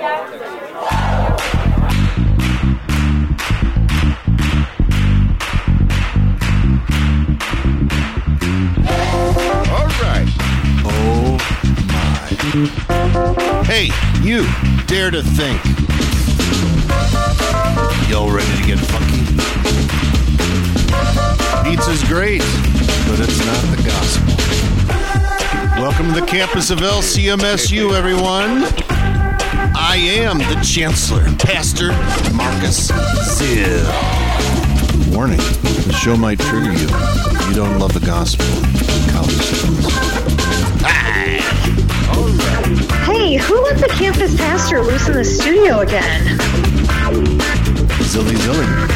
Oh, hey, you, dare to think. Y'all ready to get funky? Pizza's great, but it's not the gospel. Welcome to the campus of LCMSU, everyone. I am the Chancellor, Pastor Marcus Zill. Warning, the show might trigger you. You don't love the gospel. College students. Hey, who let the campus pastor loose in the studio again? Zilly Zilly.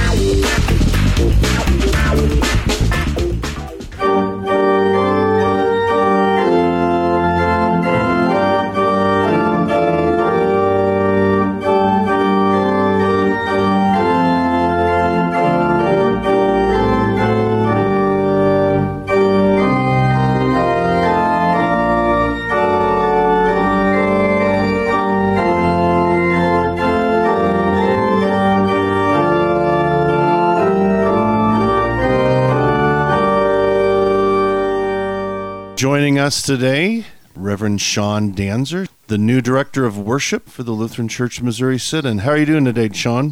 Joining us today, Reverend Sean Daenzer, the new director of worship for the Lutheran Church of Missouri Synod. How are you doing today, Sean?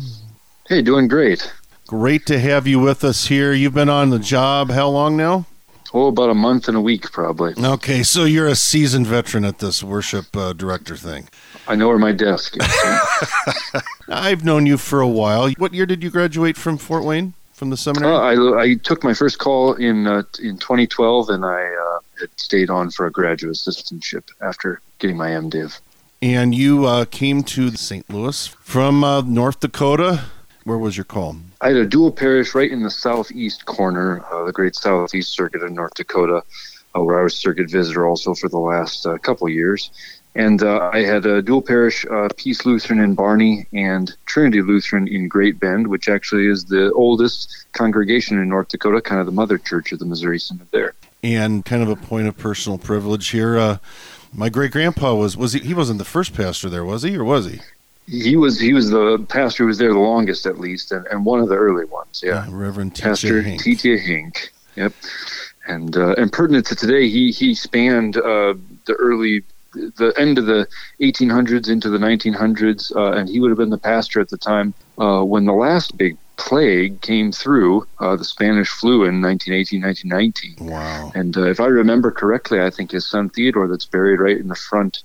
Hey, doing great. Great to have you with us here. You've been on the job how long now? Oh, about a month and a week, probably. Okay, so you're a seasoned veteran at this worship uh, director thing. I know where my desk is. I've known you for a while. What year did you graduate from Fort Wayne, from the seminary? uh, I, I took my first call in uh, in 2012, and I uh, had stayed on for a graduate assistantship after getting my MDiv. and you uh, came to St. Louis from uh, North Dakota. Where was your call? I had a dual parish right in the southeast corner, uh, the Great Southeast Circuit of North Dakota, uh, where I was circuit visitor also for the last uh, couple years. And uh, I had a dual parish, uh, Peace Lutheran in Barney and Trinity Lutheran in Great Bend, which actually is the oldest congregation in North Dakota, kind of the mother church of the Missouri Synod there. And kind of a point of personal privilege here. Uh, my great grandpa was was he, he wasn't the first pastor there, was he, or was he? He was he was the pastor who was there the longest, at least, and, and one of the early ones. Yeah, Uh, Reverend. Pastor. T.T. Hink. Yep. And uh, and pertinent to today, he he spanned uh, the early the end of the 1800s into the 1900s, uh, and he would have been the pastor at the time uh, when the last big plague came through, uh, the Spanish flu in 1918, 1919. Wow. And uh, if I remember correctly, I think his son Theodore, that's buried right in the front,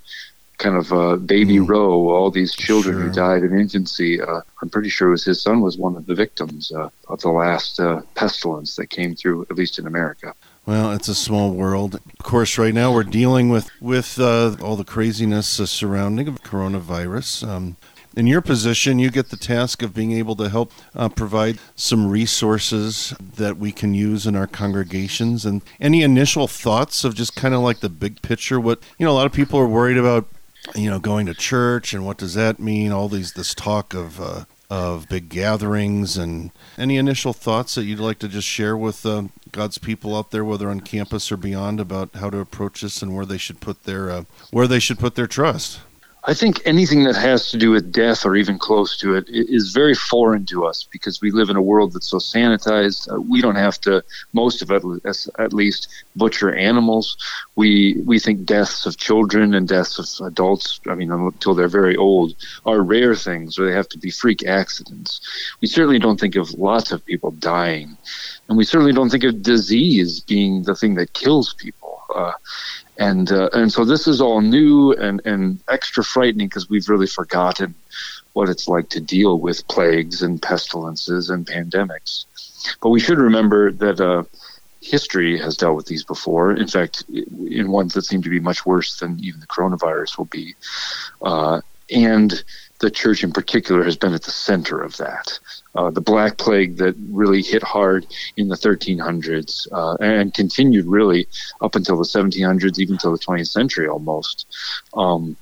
kind of uh, baby Mm. row, all these children Sure. who died in infancy. Uh, I'm pretty sure it was his son was one of the victims uh, of the last uh, pestilence that came through, at least in America. Well, it's a small world. Of course, right now we're dealing with with uh, all the craziness uh, surrounding of coronavirus. Um, in your position, you get the task of being able to help uh, provide some resources that we can use in our congregations. And any initial thoughts of just kind of like the big picture? What you know, a lot of people are worried about, you know, going to church and what does that mean? All these this talk of uh, of big gatherings and any initial thoughts that you'd like to just share with uh, God's people out there, whether on campus or beyond, about how to approach this and where they should put their uh, where they should put their trust. I think anything that has to do with death or even close to it is very foreign to us because we live in a world that's so sanitized. Uh, we don't have to, most of us at least, butcher animals. We we think deaths of children and deaths of adults, I mean, until they're very old, are rare things or they have to be freak accidents. We certainly don't think of lots of people dying. And we certainly don't think of disease being the thing that kills people. Uh, and uh, and so this is all new and and extra frightening because we've really forgotten what it's like to deal with plagues and pestilences and pandemics. But we should remember that uh, history has dealt with these before. In fact, in ones that seem to be much worse than even the coronavirus will be. Uh, and the church in particular has been at the center of that. Uh, the Black Plague that really hit hard in the 1300s uh, and continued really up until the 1700s, even till the 20th century almost. Um,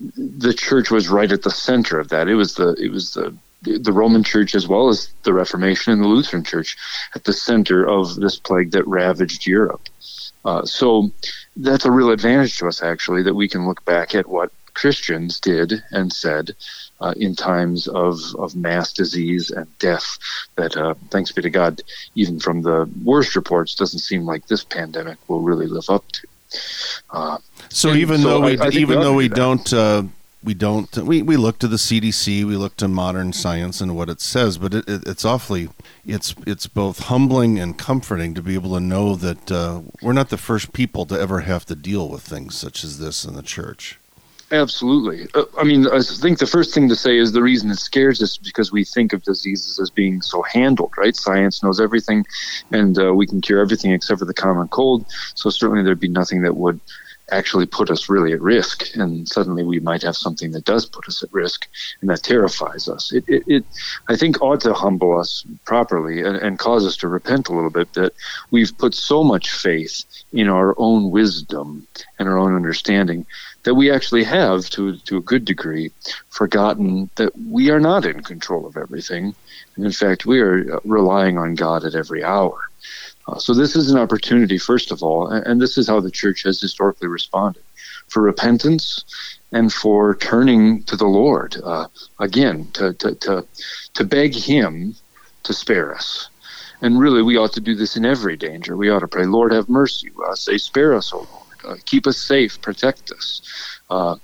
the church was right at the center of that. It was the it was the the Roman Church as well as the Reformation and the Lutheran Church at the center of this plague that ravaged Europe. Uh, so that's a real advantage to us, actually, that we can look back at what Christians did and said uh, in times of, of mass disease and death that, uh, thanks be to God, even from the worst reports, doesn't seem like this pandemic will really live up to. Uh, so even so though we, I, I even though we don't uh, we don't we, we look to the CDC, we look to modern science and what it says, but it, it, it's awfully it's it's both humbling and comforting to be able to know that uh, we're not the first people to ever have to deal with things such as this in the church. Absolutely. Uh, I mean, I think the first thing to say is the reason it scares us is because we think of diseases as being so handled, right? Science knows everything, and uh, we can cure everything except for the common cold. So certainly there'd be nothing that would actually put us really at risk. And suddenly we might have something that does put us at risk, and that terrifies us. It, it, it I think, ought to humble us properly and, and cause us to repent a little bit that we've put so much faith in our own wisdom and our own understanding that we actually have, to, to a good degree, forgotten that we are not in control of everything. And in fact, we are relying on God at every hour. Uh, so, this is an opportunity, first of all, and, and this is how the church has historically responded for repentance and for turning to the Lord. Uh, again, to, to, to, to beg Him to spare us. And really, we ought to do this in every danger. We ought to pray, Lord, have mercy. Uh, say, spare us, O Lord uh, keep us safe, protect us. Uh,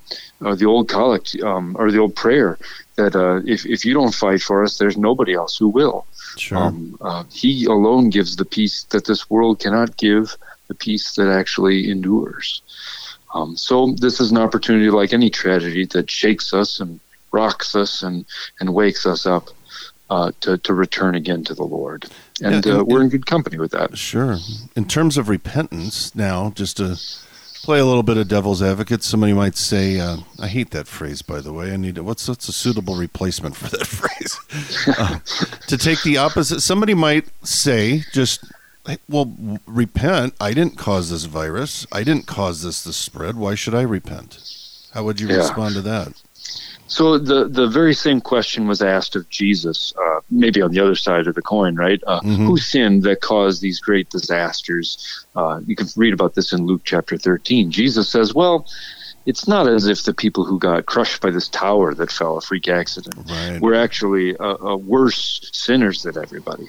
or the old collect um, or the old prayer that uh, if if you don't fight for us, there's nobody else who will. Sure. Um, uh, he alone gives the peace that this world cannot give, the peace that actually endures. Um, so this is an opportunity, like any tragedy, that shakes us and rocks us and and wakes us up uh, to to return again to the Lord and yeah, uh, we're in good company with that. Sure. In terms of repentance, now just to play a little bit of devil's advocate, somebody might say, uh, "I hate that phrase." By the way, I need to, what's what's a suitable replacement for that phrase? uh, to take the opposite, somebody might say, "Just." Well, repent. I didn't cause this virus. I didn't cause this to spread. Why should I repent? How would you yeah. respond to that? So the the very same question was asked of Jesus, uh, maybe on the other side of the coin, right? Uh, mm-hmm. Who sinned that caused these great disasters? Uh, you can read about this in Luke chapter thirteen. Jesus says, "Well." It's not as if the people who got crushed by this tower that fell, a freak accident, right. were actually uh, uh, worse sinners than everybody.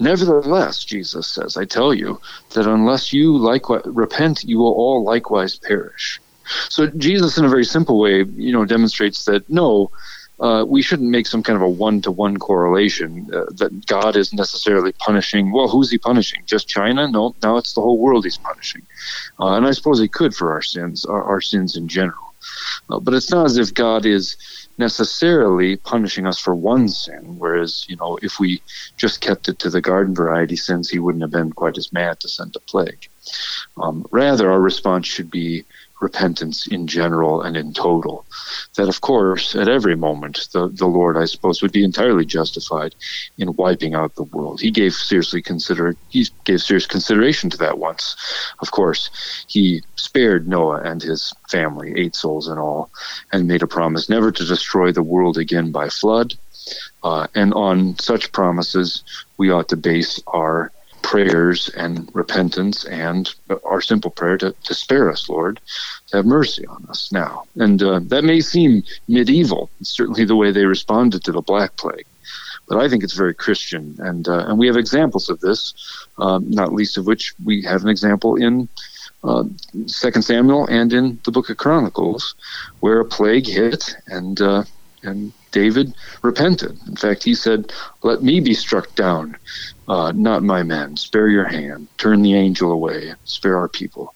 Nevertheless, Jesus says, I tell you that unless you likewise repent, you will all likewise perish. So Jesus, in a very simple way, you know, demonstrates that no, uh, we shouldn't make some kind of a one-to-one correlation uh, that God is necessarily punishing. Well, who's He punishing? Just China? No, now it's the whole world He's punishing. Uh, and I suppose He could for our sins, our, our sins in general. Uh, but it's not as if God is necessarily punishing us for one sin, whereas, you know, if we just kept it to the garden variety sins, He wouldn't have been quite as mad to send a plague. Um, rather, our response should be repentance in general and in total. That, of course, at every moment, the, the Lord, I suppose, would be entirely justified in wiping out the world. He gave seriously consider he gave serious consideration to that once. Of course, he spared Noah and his family, eight souls in all, and made a promise never to destroy the world again by flood. Uh, and on such promises, we ought to base our prayers and repentance and our simple prayer to, to spare us, Lord, to have mercy on us now. And uh, that may seem medieval, certainly the way they responded to the Black Plague. But I think it's very Christian, and uh, and we have examples of this, um, not least of which we have an example in uh, Second Samuel and in the Book of Chronicles, where a plague hit, and uh, and David repented. In fact, he said, "Let me be struck down, uh, not my men. Spare your hand. Turn the angel away. Spare our people.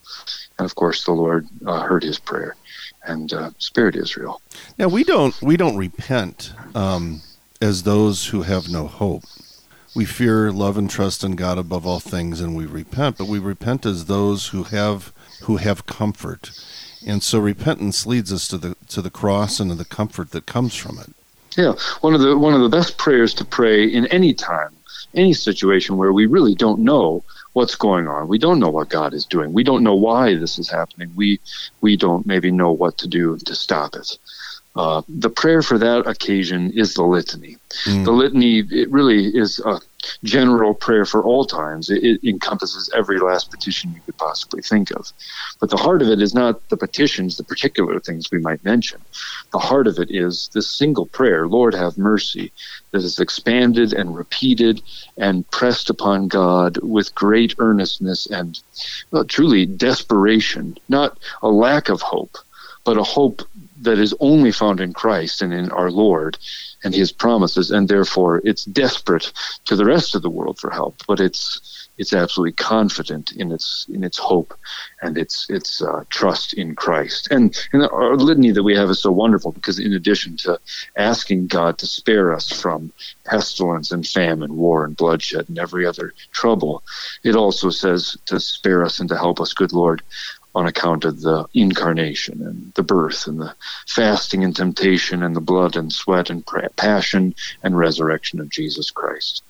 And of course, the Lord uh, heard his prayer and uh, spared Israel. Now we don't we don't repent um, as those who have no hope. We fear, love, and trust in God above all things, and we repent. But we repent as those who have who have comfort, and so repentance leads us to the to the cross and to the comfort that comes from it. Yeah, one of the one of the best prayers to pray in any time any situation where we really don't know what's going on. We don't know what God is doing. We don't know why this is happening. We we don't maybe know what to do to stop it. Uh, the prayer for that occasion is the litany. Mm. The litany it really is a general prayer for all times. It, it, encompasses every last petition you could possibly think of. But the heart of it is not the petitions, the particular things we might mention. The heart of it is this single prayer, Lord have mercy, that is expanded and repeated and pressed upon God with great earnestness and well, truly desperation, not a lack of hope, but a hope that is only found in Christ and in our Lord and his promises, and therefore it's desperate to the rest of the world for help, but it's it's absolutely confident in its in its hope and its its uh, trust in Christ. And and our litany that we have is so wonderful because in addition to asking God to spare us from pestilence and famine, war and bloodshed and every other trouble, it also says to spare us and to help us, good Lord, on account of the incarnation and the birth and the fasting and temptation and the blood and sweat and passion and resurrection of Jesus Christ,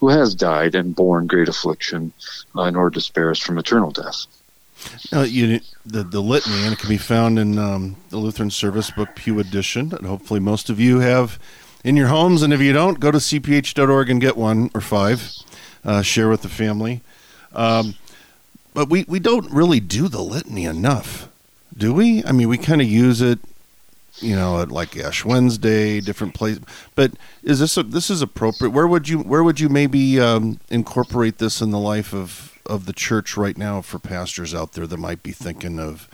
who has died and borne great affliction uh, in order to spare us from eternal death. You, the, the litany, and it can be found in um, the Lutheran Service Book Pew Edition, and hopefully most of you have in your homes. And if you don't, go to cph.org and get one or five. Uh, share with the family. Um, but we, we don't really do the litany enough, do we? I mean, we kind of use it, you know, at like Ash Wednesday, different places. But is this a, this is appropriate? Where would you where would you maybe um, incorporate this in the life of of the church right now for pastors out there that might be thinking of?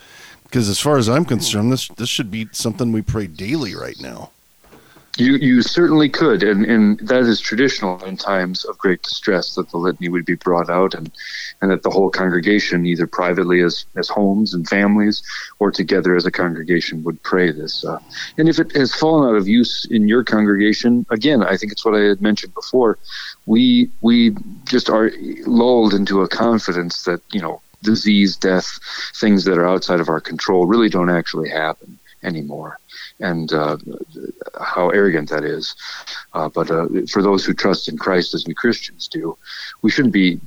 Because as far as I'm concerned, this this should be something we pray daily right now. You you certainly could, and and that is traditional in times of great distress that the litany would be brought out, and and that the whole congregation, either privately as as homes and families, or together as a congregation, would pray this. Uh, and if it has fallen out of use in your congregation, again, I think it's what I had mentioned before. We we just are lulled into a confidence that you know disease, death, things that are outside of our control really don't actually happen anymore and uh, how arrogant that is. Uh, but uh, for those who trust in Christ, as we Christians do, we shouldn't be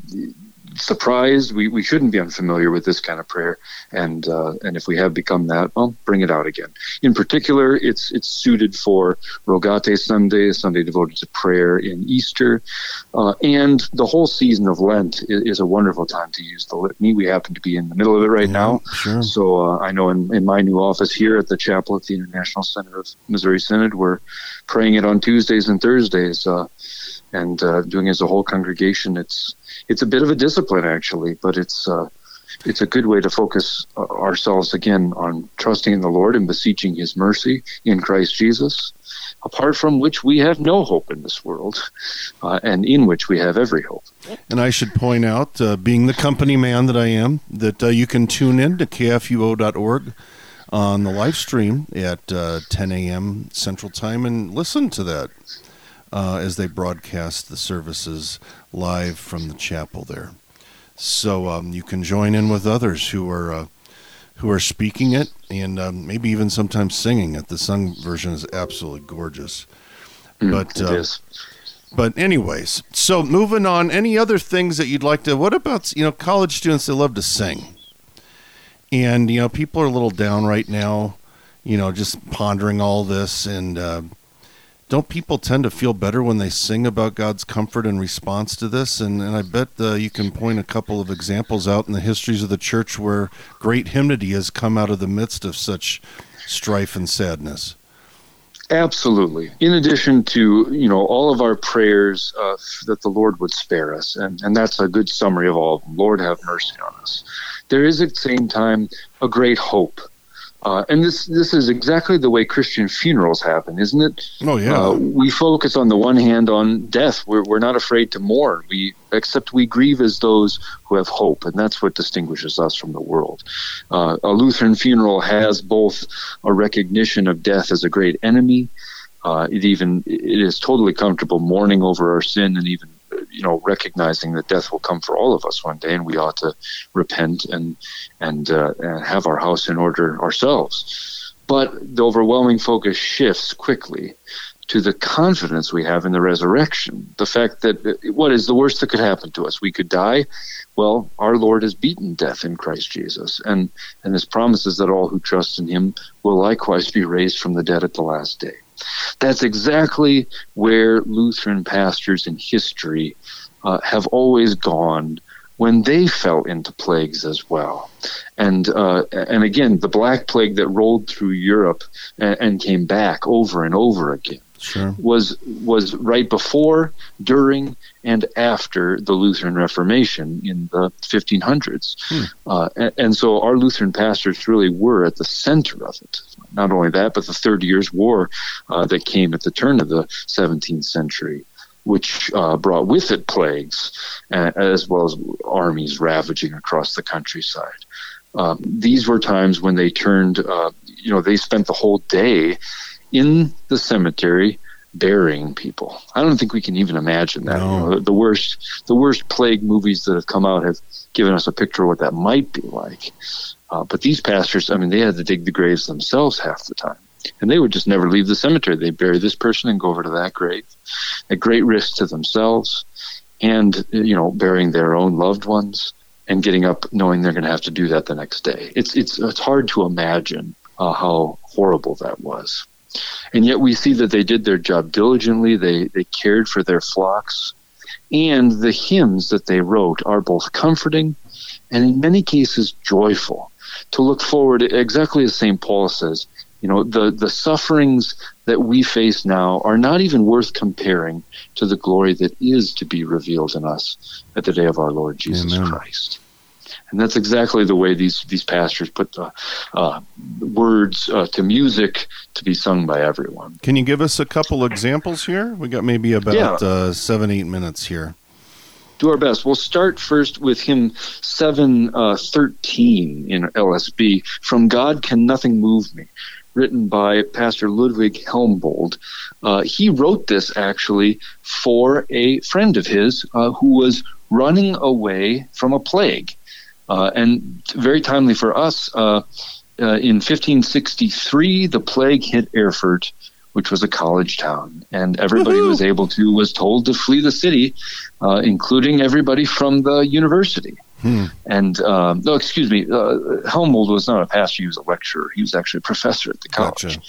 surprised. We, we shouldn't be unfamiliar with this kind of prayer, and uh, and if we have become that, well, bring it out again. In particular, it's it's suited for Rogate Sunday, a Sunday devoted to prayer in Easter, uh, and the whole season of Lent is, is, a wonderful time to use the litany. We happen to be in the middle of it right yeah, now, sure. so uh, I know in, in my new office here at the chapel at the International Center of Missouri Synod, we're praying it on Tuesdays and Thursdays. And uh, doing as a whole congregation, it's it's a bit of a discipline actually, but it's uh, it's a good way to focus uh, ourselves again on trusting in the Lord and beseeching His mercy in Christ Jesus, apart from which we have no hope in this world, uh, and in which we have every hope. And I should point out, uh, being the company man that I am, that uh, you can tune in to kfuo.org on the live stream at uh, 10 a.m. Central Time and listen to that uh, as they broadcast the services live from the chapel there. So um, you can join in with others who are uh, who are speaking it and um, maybe even sometimes singing it. The sung version is absolutely gorgeous. Mm, but uh, but anyways, so moving on. Any other things that you'd like to? What about you know college students They love to sing? And you know people are a little down right now. You know, just pondering all this and. Don't people tend to feel better when they sing about God's comfort in response to this? And, and I bet uh, you can point a couple of examples out in the histories of the church where great hymnody has come out of the midst of such strife and sadness. Absolutely. In addition to you know all of our prayers uh, that the Lord would spare us, and and that's a good summary of all of them. Lord have mercy on us. There is at the same time a great hope uh, and this this is exactly the way Christian funerals happen, isn't it? Oh yeah. Uh, we focus on the one hand on death. We're we're not afraid to mourn. We except we grieve as those who have hope, and that's what distinguishes us from the world. Uh, a Lutheran funeral has both a recognition of death as a great enemy. Uh, it even it is totally comfortable mourning over our sin and even you know, recognizing that death will come for all of us one day, and we ought to repent and and, uh, and have our house in order ourselves. But the overwhelming focus shifts quickly to the confidence we have in the resurrection. The fact that uh, what is the worst that could happen to us? We could die. Well, our Lord has beaten death in Christ Jesus, and and His promises that all who trust in Him will likewise be raised from the dead at the last day. That's exactly where Lutheran pastors in history uh, have always gone when they fell into plagues as well. And uh, and again, the Black Plague that rolled through Europe and, and came back over and over again sure. was was right before, during, and after the Lutheran Reformation in the 1500s. Hmm. Uh, and, and, so our Lutheran pastors really were at the center of it. Not only that, but the Thirty Years' War uh, that came at the turn of the 17th century which uh, brought with it plagues, uh, as well as armies ravaging across the countryside. Um, these were times when they turned, uh, you know, they spent the whole day in the cemetery burying people. I don't think we can even imagine that. No. You know, the worst, the worst plague movies that have come out have given us a picture of what that might be like. Uh, but these pastors, I mean, they had to dig the graves themselves half the time and they would just never leave the cemetery. They bury this person and go over to that grave, at great risk to themselves, and you know, burying their own loved ones and getting up knowing they're going to have to do that the next day. It's it's it's hard to imagine uh, how horrible that was, and yet we see that they did their job diligently. They they cared for their flocks, and the hymns that they wrote are both comforting and in many cases joyful. To look forward, exactly as St. Paul says, you know, the, the sufferings that we face now are not even worth comparing to the glory that is to be revealed in us at the day of our Lord Jesus Amen. Christ. And that's exactly the way these, these pastors put the uh, words uh, to music to be sung by everyone. Can you give us a couple examples here? We got maybe about yeah. uh, seven, eight minutes here do our best. We'll start first with hymn 713 uh, in LSB From God Can Nothing Move Me written by Pastor Ludwig Helmbold. Uh, he wrote this actually for a friend of his uh, who was running away from a plague. Uh, and very timely for us, uh, uh, in 1563, the plague hit Erfurt, which was a college town, and everybody Woo-hoo! was able to was told to flee the city, uh, including everybody from the university. Hmm. And um, no, excuse me, uh, Helmbold was not a pastor; he was a lecturer. He was actually a professor at the college. Gotcha.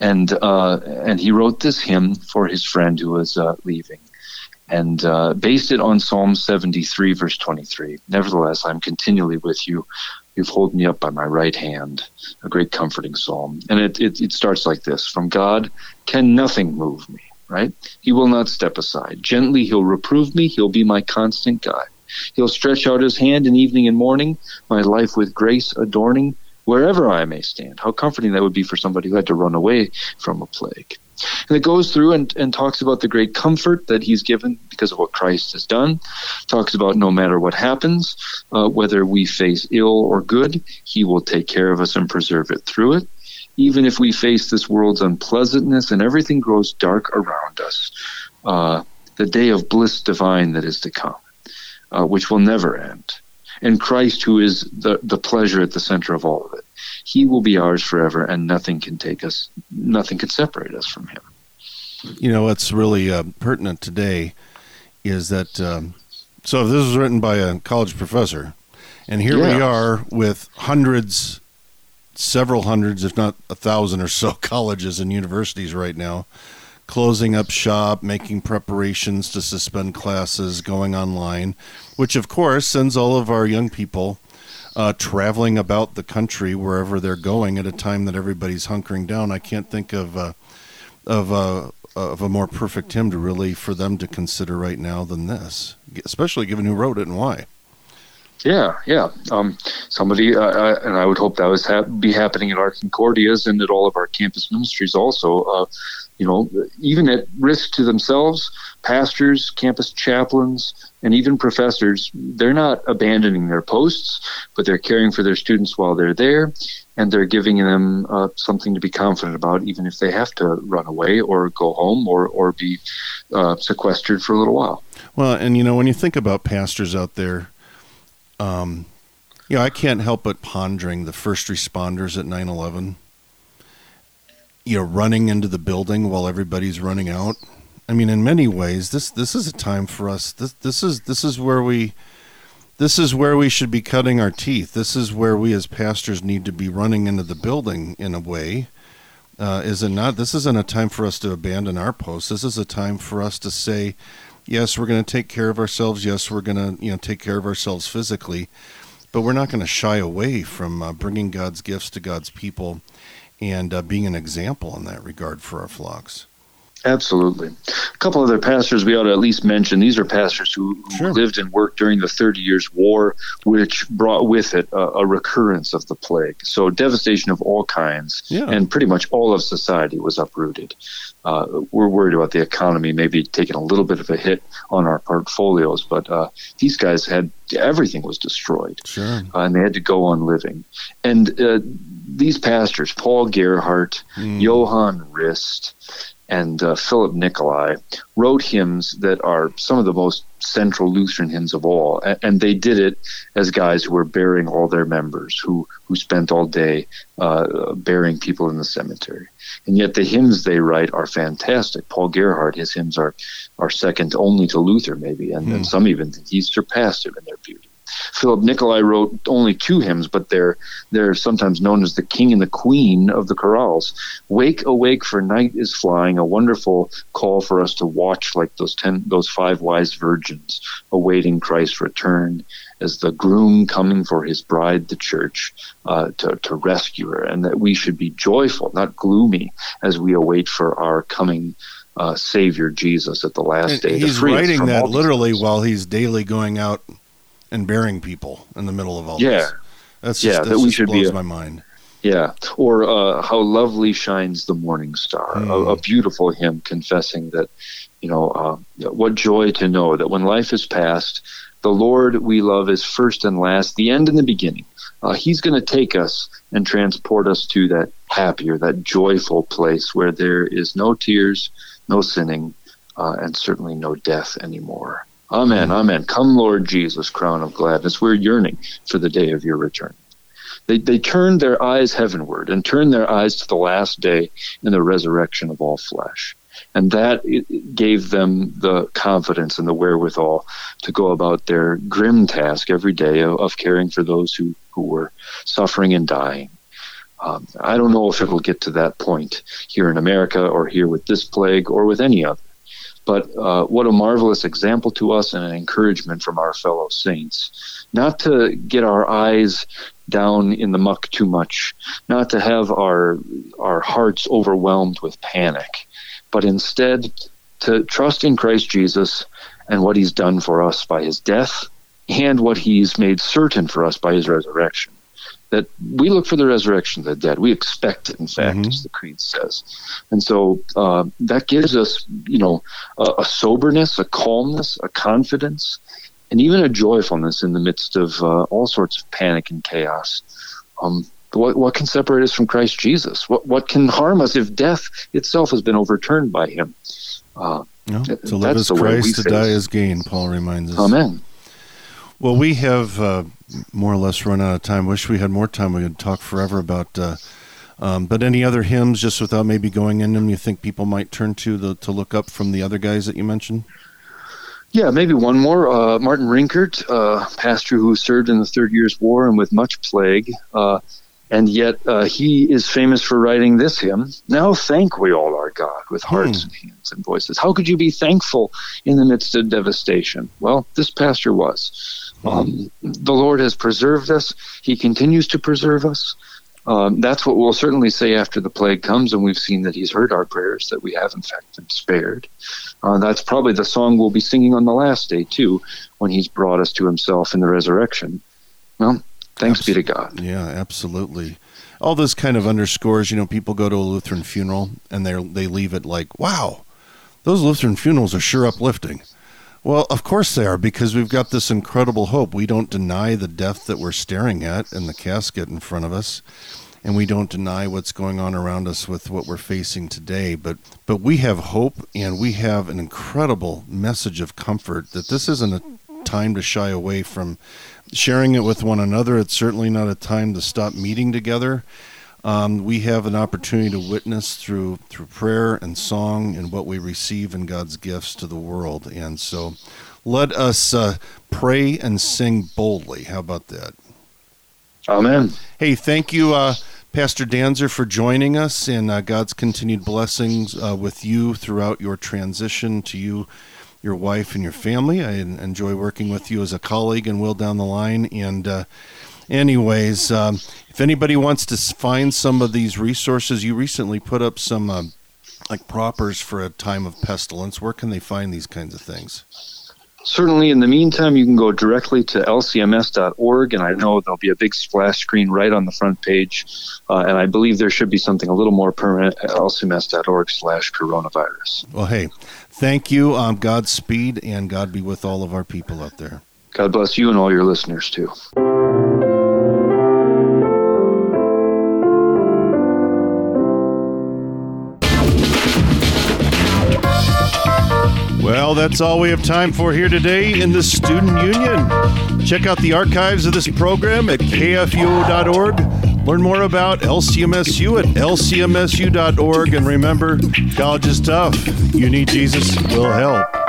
And uh, and he wrote this hymn for his friend who was uh, leaving, and uh, based it on Psalm seventy three, verse twenty three. Nevertheless, I'm continually with you. You've held me up by my right hand. A great comforting psalm, and it, it it starts like this: From God can nothing move me. Right? He will not step aside. Gently, he'll reprove me. He'll be my constant guide. He'll stretch out his hand in evening and morning, my life with grace adorning, wherever I may stand. How comforting that would be for somebody who had to run away from a plague. And it goes through and, and talks about the great comfort that he's given because of what Christ has done. Talks about no matter what happens, uh, whether we face ill or good, he will take care of us and preserve it through it. Even if we face this world's unpleasantness and everything grows dark around us, uh, the day of bliss divine that is to come uh, which will never end. And Christ, who is the, the pleasure at the center of all of it, he will be ours forever, and nothing can take us, nothing can separate us from him. You know, what's really uh, pertinent today is that, um, so this was written by a college professor, and here yeah. we are with hundreds, several hundreds, if not a thousand or so colleges and universities right now closing up shop, making preparations to suspend classes, going online, which of course sends all of our young people uh, traveling about the country wherever they're going at a time that everybody's hunkering down. I can't think of uh, of a uh, of a more perfect hymn to really for them to consider right now than this, especially given who wrote it and why. Yeah, yeah. Um, somebody, uh, uh and I would hope that was ha- be happening at our Concordias and at all of our campus ministries also. Uh, you know, even at risk to themselves, pastors, campus chaplains, and even professors, they're not abandoning their posts, but they're caring for their students while they're there, and they're giving them uh, something to be confident about, even if they have to run away or go home or, or be uh, sequestered for a little while. Well, and you know, when you think about pastors out there, um, you know, I can't help but pondering the first responders at 9 11 you know running into the building while everybody's running out. I mean, in many ways, this this is a time for us. This this is this is where we this is where we should be cutting our teeth. This is where we as pastors need to be running into the building in a way. Uh, is it not? This isn't a time for us to abandon our posts. This is a time for us to say, yes, we're going to take care of ourselves. Yes, we're going to you know take care of ourselves physically, but we're not going to shy away from uh, bringing God's gifts to God's people and uh, being an example in that regard for our flocks. Absolutely. A couple other pastors we ought to at least mention. These are pastors who, who Sure. lived and worked during the Thirty Years' War, which brought with it a, a recurrence of the plague. So devastation of all kinds, Yeah. and pretty much all of society was uprooted. Uh, we're worried about the economy maybe taking a little bit of a hit on our portfolios, but uh, these guys had everything was destroyed Sure. uh, and they had to go on living. And uh, these pastors, Paul Gerhardt, Mm. Johann Rist, and uh, Philip Nicolai, wrote hymns that are some of the most central Lutheran hymns of all. A- And they did it as guys who were burying all their members, who, who spent all day uh, burying people in the cemetery. And yet the hymns they write are fantastic. Paul Gerhardt, his hymns are, are second only to Luther, maybe, and, and some even think he's surpassed him in their beauty. Philip Nicolai wrote only two hymns, but they're they're sometimes known as the king and the queen of the chorales. Wake, awake, for night is flying. A wonderful call for us to watch like those ten, those five wise virgins awaiting Christ's return as the groom coming for his bride, the church, uh, to to rescue her, and that we should be joyful, not gloomy, as we await for our coming. Uh, Savior Jesus at the last And day. he's writing that literally things. while he's daily going out and burying people in the middle of all Yeah. this. That's just, Yeah, that that we just should be blows a- my mind. Yeah, or uh, how lovely shines the morning star. Hmm. A, a beautiful hymn confessing that, you know, uh, what joy to know that when life is past, the Lord we love is first and last, the end and the beginning. Uh, he's going to take us and transport us to that happier, that joyful place where there is no tears, no sinning, uh, and certainly no death anymore. Amen, amen. Come, Lord Jesus, crown of gladness. We're yearning for the day of your return. They, they turned their eyes heavenward and turned their eyes to the last day and the resurrection of all flesh. And that it- it gave them the confidence and the wherewithal to go about their grim task every day of, of caring for those who, who were suffering and dying. Um, I don't know if it'll get to that point here in America or here with this plague or with any other. But uh, what a marvelous example to us and an encouragement from our fellow saints. Not to get our eyes down in the muck too much, not to have our our hearts overwhelmed with panic, but instead to trust in Christ Jesus and what he's done for us by his death and what he's made certain for us by his resurrection. That we look for the resurrection of the dead. We expect it, in fact, Mhm. as the creed says. And so uh, that gives us, you know, a, a soberness, a calmness, a confidence, and even a joyfulness in the midst of uh, all sorts of panic and chaos. Um, what, what can separate us from Christ Jesus? What, what can harm us if death itself has been overturned by him? Uh, No, to live as Christ, to die as gain, Paul reminds us. amen. Well, we have uh, more or less run out of time. Wish we had more time. We could talk forever about. Uh, um, but any other hymns, just without maybe going in them, you think people might turn to the, to look up from the other guys that you mentioned? Yeah, maybe one more. Uh, Martin Rinkart, uh, pastor who served in the Thirty Years' War and with much plague, uh, and yet uh, he is famous for writing this hymn. Now thank we all our God with hearts Hmm. and hands and voices. How could you be thankful in the midst of devastation? Well, this pastor was. Um, the Lord has preserved us. He continues to preserve us. Um, that's what we'll certainly say after the plague comes, and we've seen that He's heard our prayers, that we have in fact been spared. Uh, that's probably the song we'll be singing on the last day too, when He's brought us to Himself in the resurrection. Well, thanks be to God. Yeah, absolutely. All this kind of underscores, you know, people go to a Lutheran funeral and they they leave it like, wow, those Lutheran funerals are sure uplifting. Well, of course they are because we've got this incredible hope. We don't deny the death that we're staring at in the casket in front of us, and we don't deny what's going on around us with what we're facing today. But but we have hope and we have an incredible message of comfort that this isn't a time to shy away from sharing it with one another. It's certainly not a time to stop meeting together. Um, we have an opportunity to witness through through prayer and song and what we receive in God's gifts to the world. And so, let us uh, pray and sing boldly. How about that? Amen. Hey, thank you, uh, Pastor Daenzer, for joining us, and uh, God's continued blessings uh, with you throughout your transition to you, your wife, and your family. I enjoy working with you as a colleague and will down the line. And, uh, anyways, um, if anybody wants to find some of these resources, you recently put up some uh, like propers for a time of pestilence. Where can they find these kinds of things? Certainly, in the meantime, you can go directly to lcms.org, and I know there'll be a big splash screen right on the front page. Uh, and I believe there should be something a little more permanent at lcms.org slash coronavirus. Well, hey, thank you. Um, Godspeed, and God be with all of our people out there. God bless you and all your listeners, too. Well, that's all we have time for here today in the Student Union. Check out the archives of this program at kfuo.org. Learn more about LCMSU at lcmsu.org. And remember, college is tough. You need Jesus, we'll help.